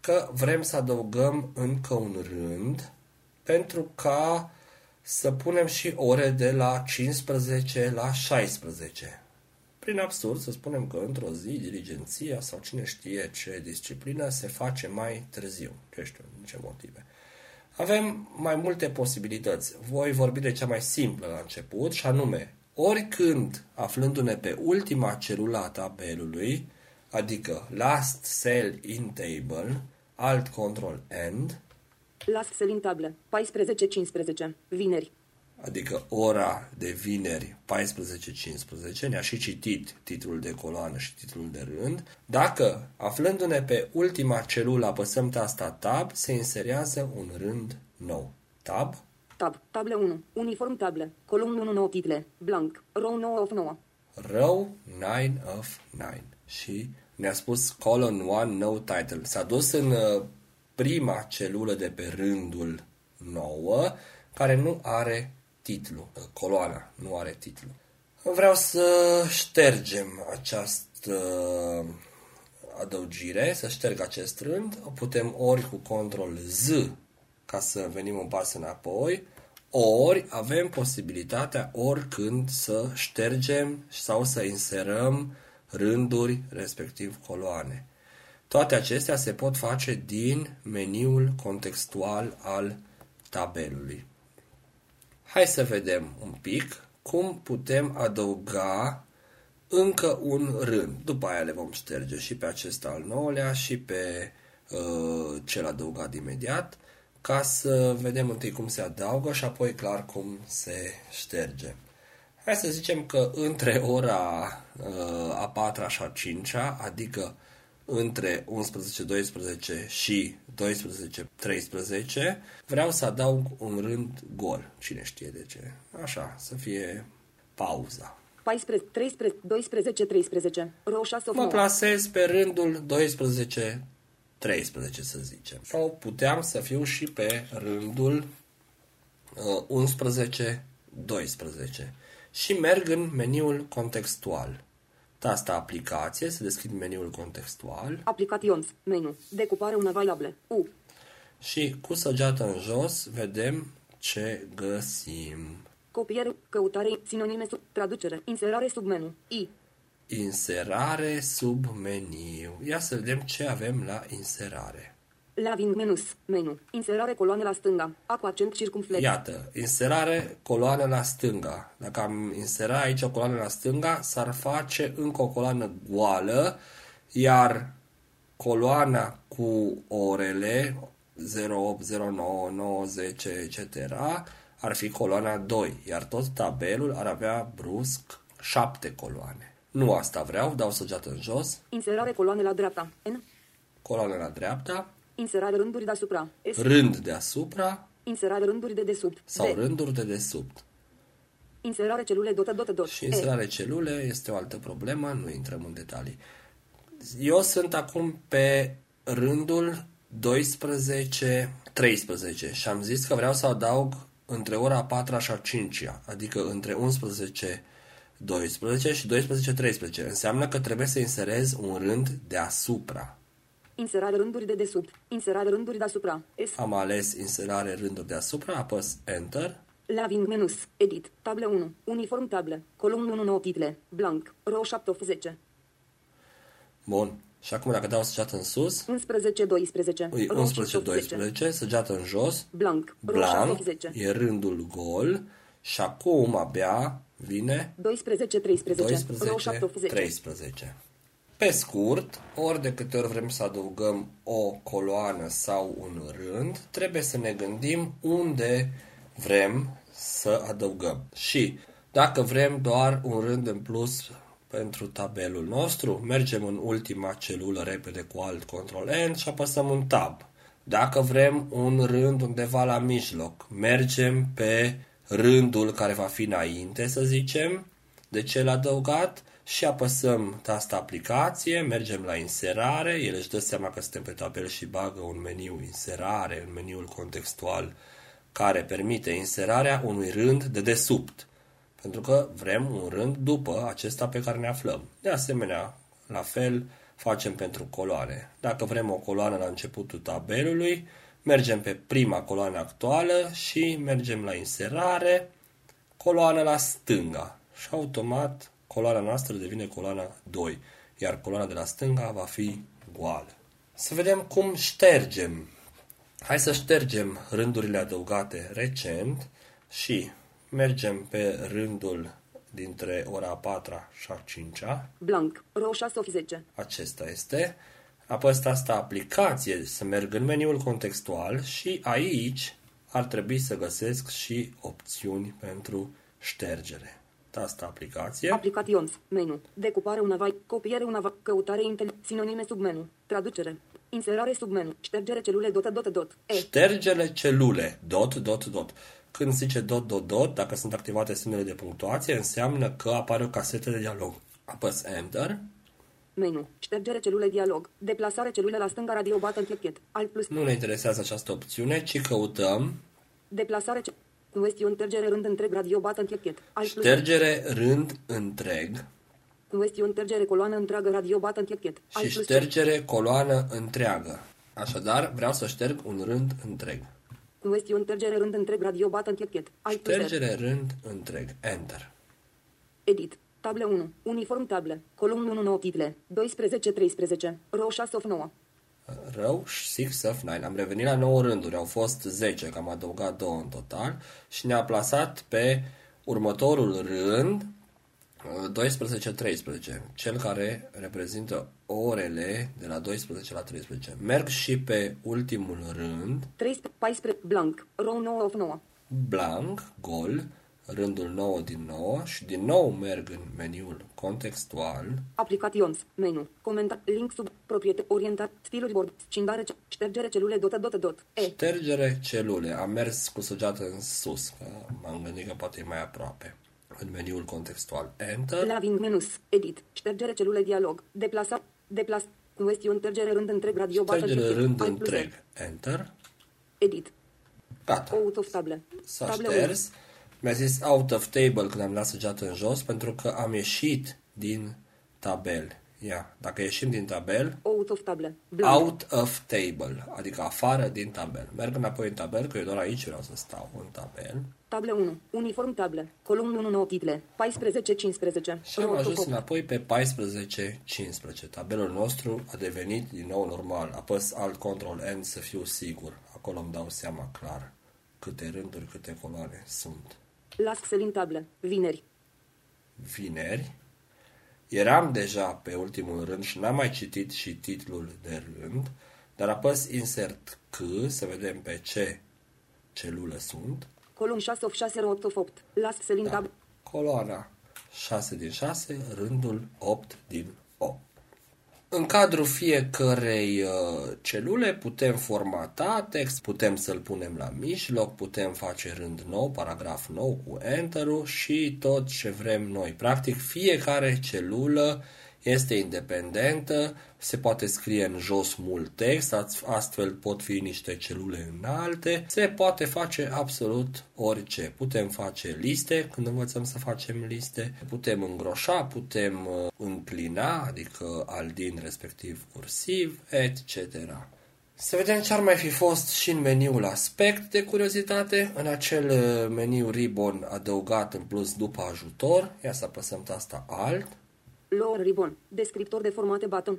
că vrem să adăugăm încă un rând pentru ca să punem și ore de la 15 la 16. Prin absurd, să spunem că într-o zi diligenția sau cine știe ce disciplină se face mai târziu. Ce știu, din ce motive. Avem mai multe posibilități. Voi vorbi de cea mai simplă la început și anume, oricând aflându-ne pe ultima celulă a tabelului, adică last cell in table, alt control end, Las Selin table. 14-15. Vineri. adică ora de vineri 14-15, ne-a și citit titlul de coloană și titlul de rând. Dacă, aflându-ne pe ultima celulă, apăsăm tasta Tab, se inserează un rând nou. Tab, Tab. Table 1. Uniform table. Column 1 9 title. Blank. Row 9 of 9. row 9 of 9. Și ne-a spus column 1, no title. S-a dus în uh, prima celulă de pe rândul 9, care nu are titlu. Uh, Coloana nu are titlu. Vreau să ștergem această adăugire, să șterg acest rând. Putem ori cu control Z ca să venim un pas înapoi, ori avem posibilitatea oricând să ștergem sau să inserăm rânduri, respectiv coloane. Toate acestea se pot face din meniul contextual al tabelului. Hai să vedem un pic cum putem adăuga încă un rând. După aia le vom șterge și pe acesta al nouălea și pe uh, cel adăugat imediat ca să vedem întâi cum se adaugă și apoi clar cum se șterge. Hai să zicem că între ora uh, a 4 și a 5 adică între 11-12 și 12-13, vreau să adaug un rând gol. Cine știe de ce? Așa, să fie pauza. 14, 13, 12, 13. Row 6 of Mă 9. plasez pe rândul 12 13, să zicem. Sau puteam să fiu și pe rândul uh, 11 12. Și merg în meniul contextual. Tasta aplicație, să deschid meniul contextual Applications. Menu. Decupare una variable. U. și cu săgeată în jos vedem ce găsim. Copiere. Căutare. Sinonime sub. Traducere. Inserare sub menu. I. Inserare sub meniu. Ia să vedem ce avem la inserare. Laving menus. Menu. Inserare coloane la stânga. A cu accent circumflex. Iată, inserare coloană la stânga. Dacă am insera aici o coloană la stânga, s-ar face încă o coloană goală, iar coloana cu orele 08, 09, 9, 10, etc. ar fi coloana 2, iar tot tabelul ar avea brusc 7 coloane. Nu asta vreau, dau săgeată în jos, Inserare coloane la dreapta. N. coloană la dreapta, Inserare rânduri deasupra. S. rând deasupra Inserare rânduri de desubt. sau D. rânduri de desubt. Inserare celule dotă dotă dot. Și E. inserare celule este o altă problemă, nu intrăm în detalii. Eu sunt acum pe rândul 12-13 și am zis că vreau să adaug între ora 4 și a 5 adică între 11 12 și 12-13. Înseamnă că trebuie să inserez un rând deasupra. Inserare rânduri de desubt. Inserare rânduri deasupra. S. Am ales inserare rânduri deasupra, apăs Enter Laving menus. Edit. Table 1. Uniform table. Column 1 9 title. Blank. Row 7 of 10. Bun. Și acum dacă dau săgeată în sus, 11 12. îi Row 7 of 10. 11-12, săgeată în jos, Blank. Row 7 blanc, of 10. e rândul gol și acum abia vine 12 13. Row 7 of 10. 12-13. Pe scurt, ori de câte ori vrem să adăugăm o coloană sau un rând, trebuie să ne gândim unde vrem să adăugăm. Și dacă vrem doar un rând în plus pentru tabelul nostru, mergem în ultima celulă repede cu alt control N și apăsăm un tab. Dacă vrem un rând undeva la mijloc, mergem pe rândul care va fi înainte, să zicem, de cel adăugat și apăsăm tasta aplicație, mergem la inserare, el își dă seama că suntem pe tabel și bagă un meniu inserare, în meniul contextual care permite inserarea unui rând de desubt, pentru că vrem un rând după acesta pe care ne aflăm. De asemenea, la fel facem pentru coloane. Dacă vrem o coloană la începutul tabelului, mergem pe prima coloană actuală și mergem la inserare, coloană la stânga și automat coloana noastră devine coloana 2, iar coloana de la stânga va fi goală. Să vedem cum ștergem. Hai să ștergem rândurile adăugate recent și mergem pe rândul dintre ora 4 și a 5 Blank. Row 6 of 10. acesta este. Apăs tasta aplicație să merg în meniul contextual și aici ar trebui să găsesc și opțiuni pentru ștergere. Tasta aplicație. Aplications. Menu. Decupare una vai. Copiere una vai. Căutare intel. Sinonime sub menu. Traducere. Inserare sub menu. Ștergere celule dot dot dot. E. Ștergele celule. Dot, dot, dot. Când zice dot, dot, dot, dacă sunt activate semnele de punctuație, înseamnă că apare o casetă de dialog. Apăs Enter. Menu. Ștergere celule dialog. Deplasare celule la stânga radio button click Alt plus. Nu ne interesează această opțiune, ci căutăm Deplasare ce... Question tergere rând întreg radio button click Alt plus. ștergere rând întreg Question tergere coloană întreagă radio button click Alt și plus. ștergere coloană întreagă. Așadar, vreau să șterg un rând întreg. Question tergere rând întreg radio button click Alt plus. R. Ștergere rând întreg. Enter. Edit. Table 1. Uniform table. Column 1 9 title. 12-13. Row 6 of 9. Rău 6 of 9. Am revenit la 9 rânduri. Au fost 10, că am adăugat 2 în total. Și ne-a plasat pe următorul rând 12-13. Cel care reprezintă orele de la 12 la 13. Merg și pe ultimul rând 13, 14. Blank. Row 9 of 9. blank, gol, rândul 9 din 9 și din nou merg în meniul contextual Aplications. Menu. Comentar. Link sub. Proprietate. Orientat. Stiluri board. Scindare. ce- Ștergere celule dot dot dot. E. Ștergere celule. Am mers cu săgeată în sus, că m-am gândit că poate e mai aproape. În meniul contextual. Enter. Laving menus. Edit. Ștergere celule dialog. Deplasa. Deplas. Question ștergere rând întreg radio button Ștergere click. rând Alt plus R. întreg. Enter. Edit. Gata. Out of table. S-a Table șters. Mi-a zis out of table când am dat săgeată în jos pentru că am ieșit din tabel. Ia, dacă ieșim din tabel, 1. Out of table. Blank. out of table, adică afară din tabel. Merg înapoi în tabel, că eu doar aici vreau să stau în tabel. Table 1. Uniform table. Column 1 9 title. 14-15. Și am Row of ajuns 8. înapoi pe 14-15. Tabelul nostru a devenit din nou normal. Apăs alt control N să fiu sigur. Acolo îmi dau seama clar câte rânduri, câte coloane sunt. Last selling table. Vineri. Vineri. Eram deja pe ultimul rând și n-am mai citit și titlul de rând, dar apăs insert C să vedem pe ce celulă sunt. Column 6 of 6 row 8 of 8. Last selling Da. table. Coloana 6 din 6, rândul 8 din 8. În cadrul fiecărei uh, celule putem formata text, putem să-l punem la mijloc, putem face rând nou, paragraf nou cu enter și tot ce vrem noi. Practic, fiecare celulă este independentă, se poate scrie în jos mult text, ast- astfel pot fi niște celule înalte, se poate face absolut orice. Putem face liste când învățăm să facem liste, putem îngroșa, putem uh, înclina, adică aldin respectiv cursiv, etc. Să vedem ce ar mai fi fost și în meniul aspect de curiozitate, în acel uh, meniu ribbon adăugat în plus după ajutor, ia să apăsăm tasta alt, Lower ribbon. Descriptor de formate button.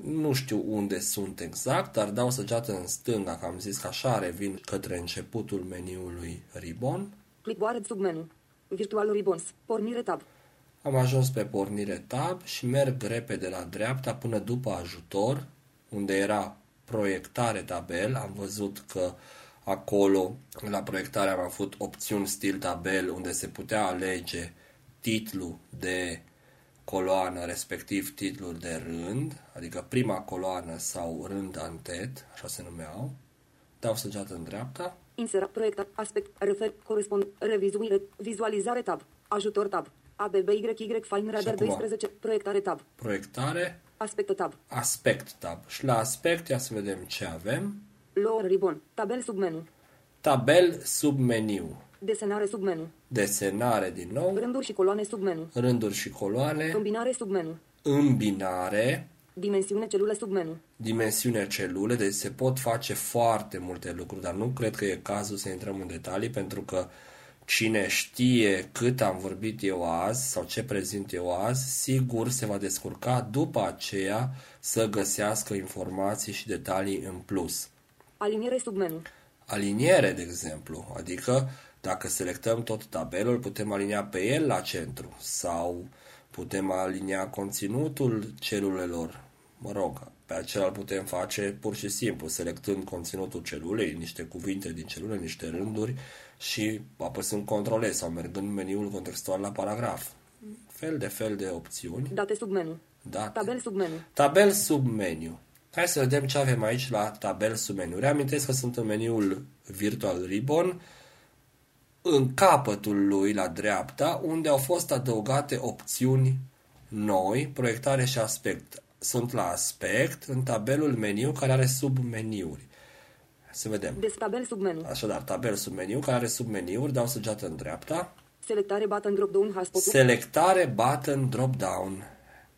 nu știu unde sunt exact, dar dau săgeată în stânga, că am zis că așa revin către începutul meniului ribbon. Clipboard submenu. Virtual ribbons. Pornire tab. Am ajuns pe pornire tab și merg repede la dreapta până după ajutor, unde era proiectare tabel. Am văzut că acolo, la proiectare, am avut opțiuni stil tabel, unde se putea alege titlul de coloană, respectiv titlul de rând, adică prima coloană sau rând antet, așa se numeau. Dau săgeată în dreapta, Insera. Proiecta. Aspect. Refer. Corespund. Revizuire. Vizualizare tab. Ajutor tab. ABBYY Fine Radar acum? 12. Proiectare tab. proiectare, Aspect tab. aspect tab. Și la aspect, ia să vedem ce avem. Lower ribbon. Tabel submenu. Tabel submeniu. Desenare submenu. Desenare din nou, Rânduri și coloane submenu. rânduri și coloane, Combinare submenu. îmbinare, Dimensiune celule submenu. dimensiunea celule, deci se pot face foarte multe lucruri, dar nu cred că e cazul să intrăm în detalii, pentru că cine știe cât am vorbit eu azi sau ce prezint eu azi, sigur se va descurca după aceea să găsească informații și detalii în plus. Aliniere submenu. aliniere, de exemplu, adică dacă selectăm tot tabelul, putem alinia pe el la centru sau putem alinia conținutul celulelor mă rog, pe acela îl putem face pur și simplu, selectând conținutul celulei, niște cuvinte din celule, niște rânduri și apăsând controle sau mergând în meniul contextual la paragraf. Fel de fel de opțiuni. Date sub menu. Date. Tabel sub menu. Tabel sub meniu. Hai să vedem ce avem aici la tabel sub meniu. Reamintesc că sunt în meniul Virtual Ribbon, în capătul lui la dreapta, unde au fost adăugate opțiuni noi, proiectare și aspect. Sunt la aspect în tabelul meniu care are submeniuri. Să vedem. Des tabel sub menu. Așadar, tabel submeniu care are submeniuri, dau săgeată în dreapta. Selectare button drop down has pop Selectare button drop down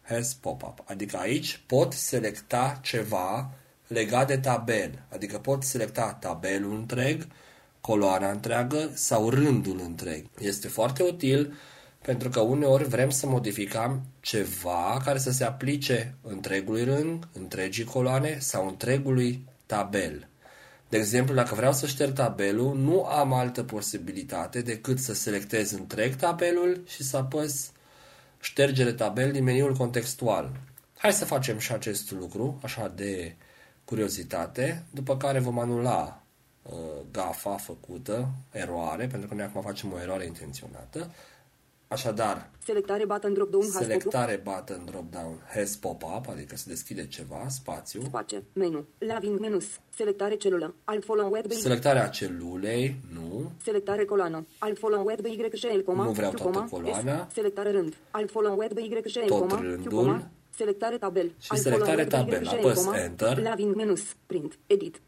has pop-up. Adică aici pot selecta ceva legat de tabel. Adică pot selecta tabelul întreg, coloana întreagă sau rândul întreg. Este foarte util pentru că uneori vrem să modificăm ceva care să se aplice întregului rând, întregii coloane sau întregului tabel. De exemplu, dacă vreau să șterg tabelul, nu am altă posibilitate decât să selectez întreg tabelul și să apăs ștergere tabel din meniul contextual. Hai să facem și acest lucru, așa de curiozitate, după care vom anula uh, gafa făcută, eroare, pentru că noi acum facem o eroare intenționată. Așadar, Selectare button drop down has pop selectare button drop down has pop-up, adică se deschide ceva, spațiu. Space. Menu. Laving menus. Selectare celulă. Alt follow web by Selectarea celulei, nu. Selectare coloană. Alt follow web by Y și L, coma, Nu vreau Q, toată coma, coloana. S. Selectare rând. Alt follow web by Y și L, Tot coma, Q, rândul. coma, Selectare tabel. Și Alt selectare follow web by Y tabel. și L, Apăs coma, Enter. Laving menus. Print. Edit.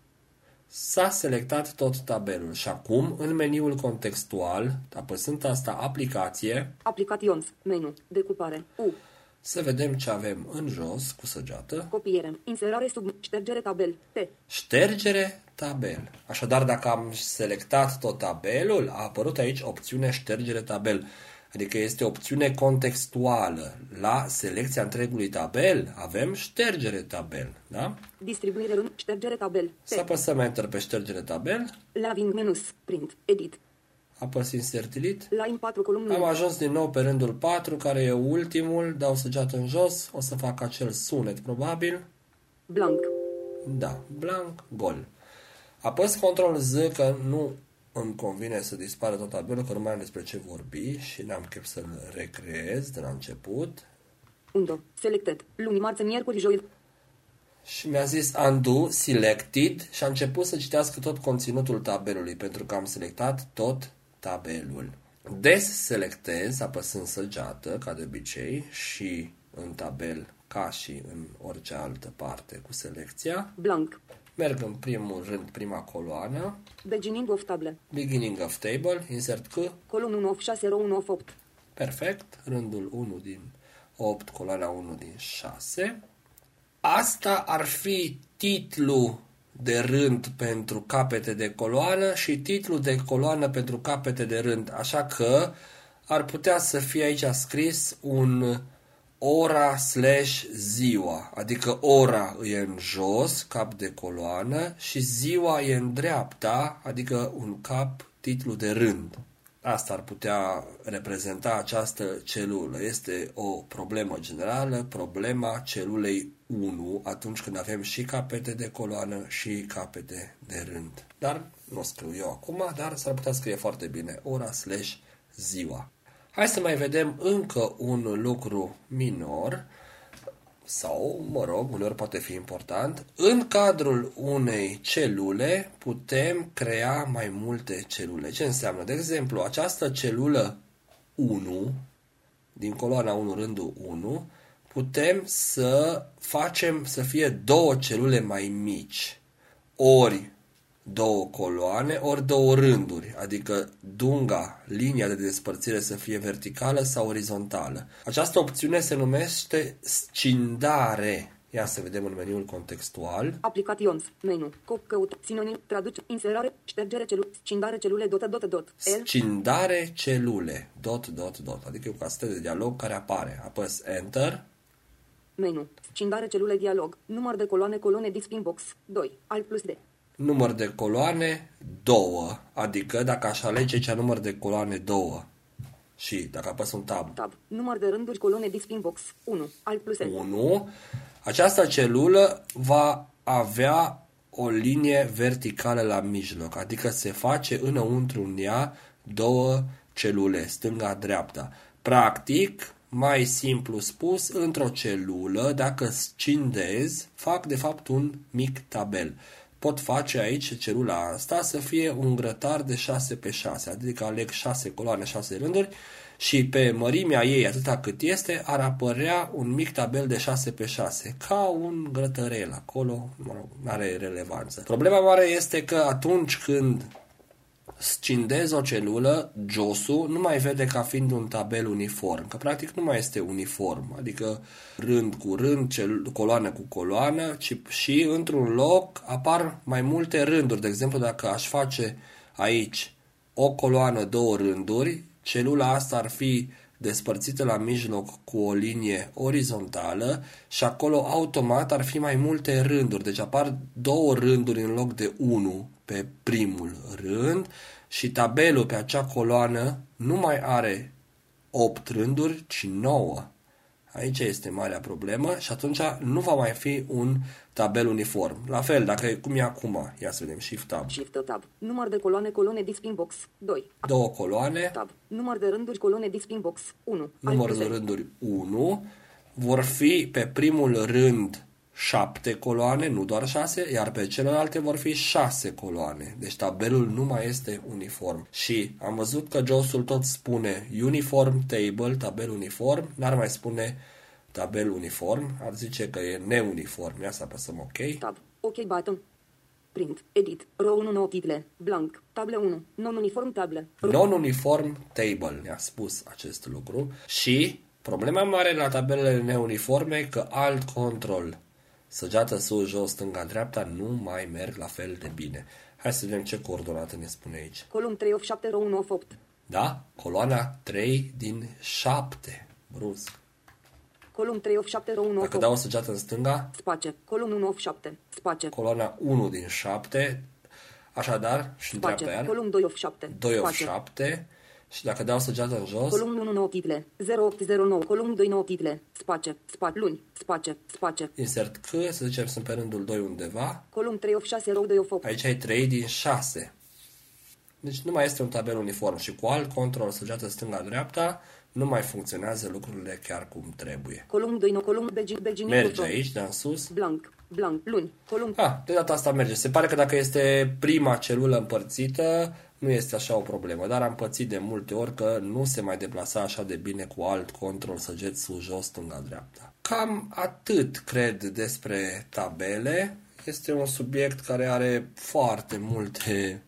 S-a selectat tot tabelul și acum, în meniul contextual, apăsând asta aplicație, Aplications. Menu. Decupare. U. să vedem ce avem în jos cu săgeată. Copiere. Inserare sub ștergere tabel. T. Ștergere tabel. Așadar, dacă am selectat tot tabelul, a apărut aici opțiunea ștergere tabel. Adică este opțiune contextuală. La selecția întregului tabel avem ștergere tabel. Da? Distribuire rând. Ștergere tabel. Să T. apăsăm Enter pe ștergere tabel, Laving menus. Print. Edit. apăs Insert Delete. Line 4 columnă. Am ajuns din nou pe rândul 4, care e ultimul, dau săgeată în jos, o să fac acel sunet probabil. Blank. Da, blank, gol. Apăs Ctrl Z că nu îmi convine să dispară tot tabelul, că nu mai am despre ce vorbi și n-am chef să-l recreez de la început. Undo. Selected. Luni, marți, miercuri, joi. Și mi-a zis undo, selected și a început să citească tot conținutul tabelului, pentru că am selectat tot tabelul. Deselectez apăsând săgeată, ca de obicei, și în tabel ca și în orice altă parte cu selecția. Blank. Merg în primul rând, prima coloană, Beginning of table. beginning of table, insert C, Column 1 of 6, row 1 of 8. perfect, rândul 1 din 8, coloana 1 din 6. Asta ar fi titlu de rând pentru capete de coloană și titlu de coloană pentru capete de rând. Așa că ar putea să fie aici scris un ora slash ziua, adică ora e în jos, cap de coloană, și ziua e în dreapta, adică un cap, titlu de rând. Asta ar putea reprezenta această celulă. Este o problemă generală, problema celulei 1, atunci când avem și capete de coloană și capete de rând. Dar nu o scriu eu acum, dar s-ar putea scrie foarte bine ora slash ziua. Hai să mai vedem încă un lucru minor sau, mă rog, uneori poate fi important. În cadrul unei celule putem crea mai multe celule. Ce înseamnă? De exemplu, această celulă 1, din coloana 1, rândul 1, putem să facem să fie două celule mai mici. Ori două coloane, ori două rânduri, adică dunga, linia de despărțire să fie verticală sau orizontală. Această opțiune se numește scindare. Ia să vedem în meniul contextual. Aplications. Menu. Cop căut. Sinonim. Traduce. Inserare. Ștergere celule. Scindare celule. Dot dot dot. L. Scindare celule. Dot, dot, dot. Adică e o castă de dialog care apare. Apăs Enter. Menu. Scindare celule dialog. Număr de coloane colone display box. 2. Alt plus D. Număr de coloane, două. Adică dacă aș alege cea număr de coloane, două. Și dacă apăs un tab, Tab. Număr de rânduri colone display box. 1. Alt plus L. 1. Această celulă va avea o linie verticală la mijloc, adică se face înăuntru în ea două celule, stânga-dreapta. Practic, mai simplu spus, într-o celulă, dacă scindez, fac de fapt un mic tabel. Pot face aici celula asta să fie un grătar de 6 pe 6, adică aleg 6 coloane, 6 rânduri și pe mărimea ei, atâta cât este, ar apărea un mic tabel de 6 pe 6, ca un grătărel acolo, mă rog, nu are relevanță. Problema mare este că atunci când scindez o celulă, josul nu mai vede ca fiind un tabel uniform, că practic nu mai este uniform, adică rând cu rând, cel, coloană cu coloană, ci și într-un loc apar mai multe rânduri. De exemplu, dacă aș face aici o coloană, două rânduri, celula asta ar fi despărțită la mijloc cu o linie orizontală și acolo automat ar fi mai multe rânduri. Deci apar două rânduri în loc de unu pe primul rând și tabelul pe acea coloană nu mai are 8 rânduri, ci 9. Aici este marea problemă și atunci nu va mai fi un tabel uniform. La fel, dacă e cum e acum, ia să vedem, Shift Tab. Shift Tab. Număr de coloane, colone, disping box. 2. Două coloane. Tab. Număr de rânduri, colone, disping box. 1. Număr de rânduri 1. Vor fi pe primul rând 7 coloane, nu doar 6, iar pe celelalte vor fi 6 coloane. Deci tabelul nu mai este uniform. Și am văzut că JOS-ul tot spune uniform table, tabel uniform, n-ar mai spune tabel uniform, ar zice că e neuniform. Ia să apăsăm OK. Tab. OK button. Print. Edit. Row 1 9 title. Blank. Table 1. Non-uniform table. Non-uniform table ne-a spus acest lucru și problema mare la tabelele neuniforme e că alt control Săgeată sus, jos, stânga, dreapta nu mai merg la fel de bine. Hai să vedem ce coordonată ne spune aici. Column 3 of 7, row 1 of 8. Da? Coloana 3 din 7. Brusc. Column 3 of 7, row 1 of 8. Dacă dau o săgeată în stânga, Space. Column 1 of 7. Space. coloana 1 din 7. Așadar, și în dreapta Space. iar, Column 2 of 7. 2 of Space. 7. Și dacă dau săgeată în jos, Column 1 9 title. 0809. Column 2 9 title. Space. Space. Luni. Space. Space. insert C, să zicem sunt pe rândul 2 undeva, Column 3 of 6, row 2 of 8. aici ai 3 din 6. Deci nu mai este un tabel uniform și cu alt control săgeată stânga-dreapta nu mai funcționează lucrurile chiar cum trebuie. Column 2 9. Column Belgin. Belgin. Merge aici, de în sus. Blank. Blank. Luni. Column Ah, de data asta merge. Se pare că dacă este prima celulă împărțită, nu este așa o problemă, dar am pățit de multe ori că nu se mai deplasa așa de bine cu alt control săget sus, jos, stânga, dreapta. Cam atât cred despre tabele. Este un subiect care are foarte multe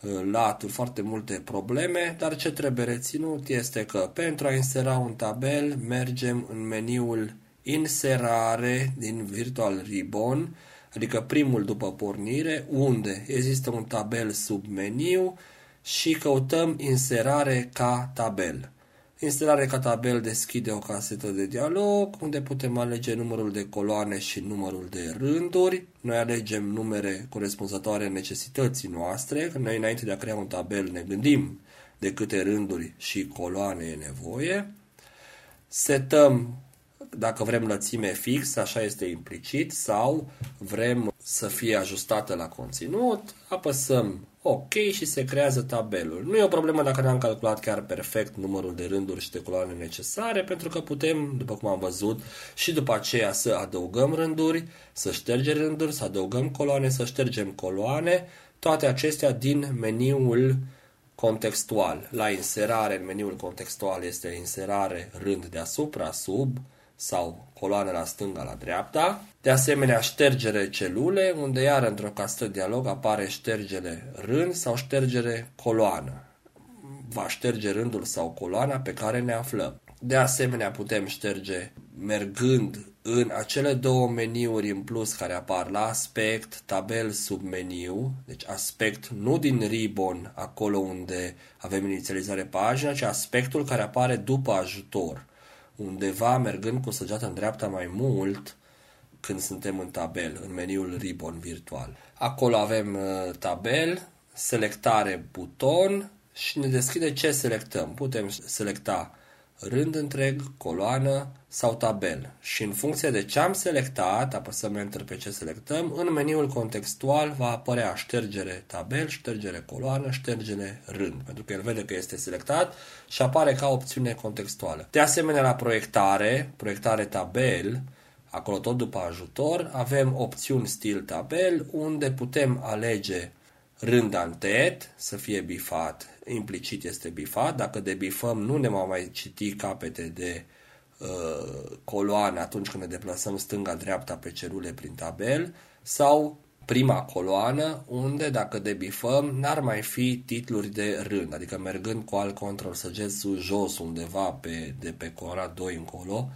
uh, laturi, foarte multe probleme, dar ce trebuie reținut este că pentru a insera un tabel mergem în meniul inserare din Virtual Ribbon, adică primul după pornire, unde există un tabel sub meniu și căutăm inserare ca tabel. Inserare ca tabel deschide o casetă de dialog unde putem alege numărul de coloane și numărul de rânduri. Noi alegem numere corespunzătoare necesității noastre. Că Noi înainte de a crea un tabel ne gândim de câte rânduri și coloane e nevoie. Setăm dacă vrem lățime fix, așa este implicit, sau vrem să fie ajustată la conținut, apăsăm OK și se creează tabelul. Nu e o problemă dacă ne-am calculat chiar perfect numărul de rânduri și de coloane necesare, pentru că putem, după cum am văzut, și după aceea să adăugăm rânduri, să ștergem rânduri, să adăugăm coloane, să ștergem coloane, toate acestea din meniul contextual. La inserare, în meniul contextual este inserare rând deasupra, sub, sau coloană la stânga, la dreapta. De asemenea, ștergere celule, unde iar într-o castă dialog apare ștergere rând sau ștergere coloană. Va șterge rândul sau coloana pe care ne aflăm. De asemenea, putem șterge mergând în acele două meniuri în plus care apar la aspect, tabel sub meniu, deci aspect nu din ribbon, acolo unde avem inițializare pagina, ci aspectul care apare după ajutor undeva mergând cu săgeata în dreapta mai mult când suntem în tabel, în meniul Ribbon virtual. Acolo avem uh, tabel, selectare buton și ne deschide ce selectăm. Putem selecta rând întreg, coloană sau tabel. Și în funcție de ce am selectat, apăsăm Enter pe ce selectăm, în meniul contextual va apărea ștergere tabel, ștergere coloană, ștergere rând, pentru că el vede că este selectat și apare ca opțiune contextuală. De asemenea, la proiectare, proiectare tabel, acolo tot după ajutor, avem opțiuni stil tabel, unde putem alege rând antet să fie bifat, implicit este bifat. Dacă debifăm, nu ne va mai citi capete de uh, coloane atunci când ne deplasăm stânga-dreapta pe cerule prin tabel sau prima coloană, unde dacă debifăm, n-ar mai fi titluri de rând, adică mergând cu alt control săgeți jos undeva pe, de pe coloana 2 încolo,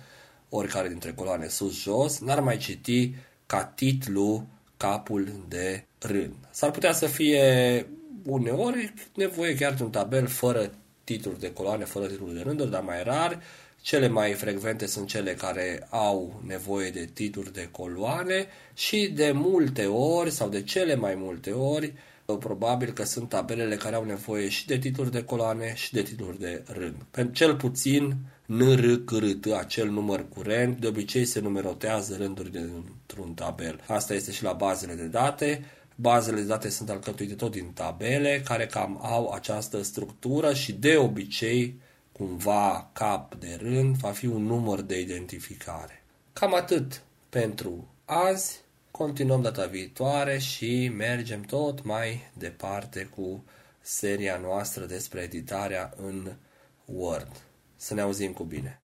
oricare dintre coloane sus-jos, n-ar mai citi ca titlu capul de rând. S-ar putea să fie uneori nevoie chiar de un tabel fără titluri de coloane, fără titluri de rânduri, dar mai rar. Cele mai frecvente sunt cele care au nevoie de titluri de coloane și de multe ori sau de cele mai multe ori probabil că sunt tabelele care au nevoie și de titluri de coloane și de titluri de rând. Pentru cel puțin NRCRT, acel număr curent, de obicei se numerotează rânduri dintr-un tabel. Asta este și la bazele de date. Bazele de date sunt alcătuite tot din tabele care cam au această structură și de obicei cumva cap de rând va fi un număr de identificare. Cam atât pentru azi. Continuăm data viitoare și mergem tot mai departe cu seria noastră despre editarea în Word. Să ne auzim cu bine!